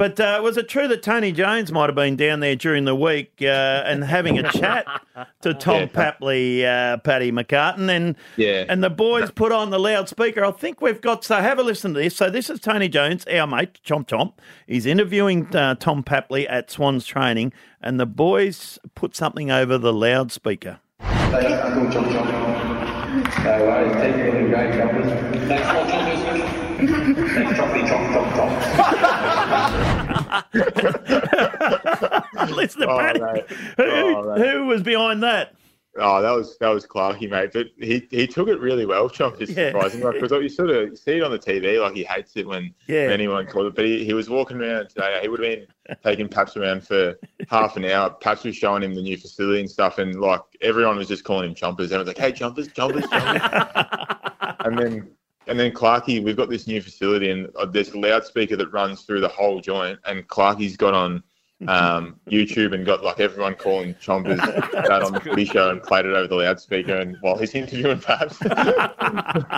But uh, was it true that Tony Jones might have been down there during the week uh, and having a chat to Tom Yeah. Papley, uh, Paddy McCartan, and Yeah. and the boys put on the loudspeaker? I think we've got so have a listen to this. So this is Tony Jones, our mate Chomp Chomp. He's interviewing uh, Tom Papley at Swans Training, and the boys put something over the loudspeaker. Thanks, Uncle Chomp Chomp. No worries, keep great, Chompers. Thanks, Chomp Chompers. Thanks, Chompy Chomp Chomp Chomp. Listen to Oh, Paddy. mate. Who, who was behind that? Oh, that was that was Clarky, mate. But he, he took it really well, Chomp. It's Yeah. surprising, like because you sort of see it on the TV, like he hates it when Yeah. anyone calls it. But he, he was walking around today. He would have been taking Paps around for half an hour. Paps was showing him the new facility and stuff, and like everyone was just calling him Chompers. Everyone's like, "Hey, Chompers, Chompers, Chompers." and then and then Clarky, we've got this new facility, and uh, there's a loudspeaker that runs through the whole joint, and Clarky's got on. Um, YouTube and got like everyone calling Chompers that on the footy show and played it over the loudspeaker and while he's interviewing Paps.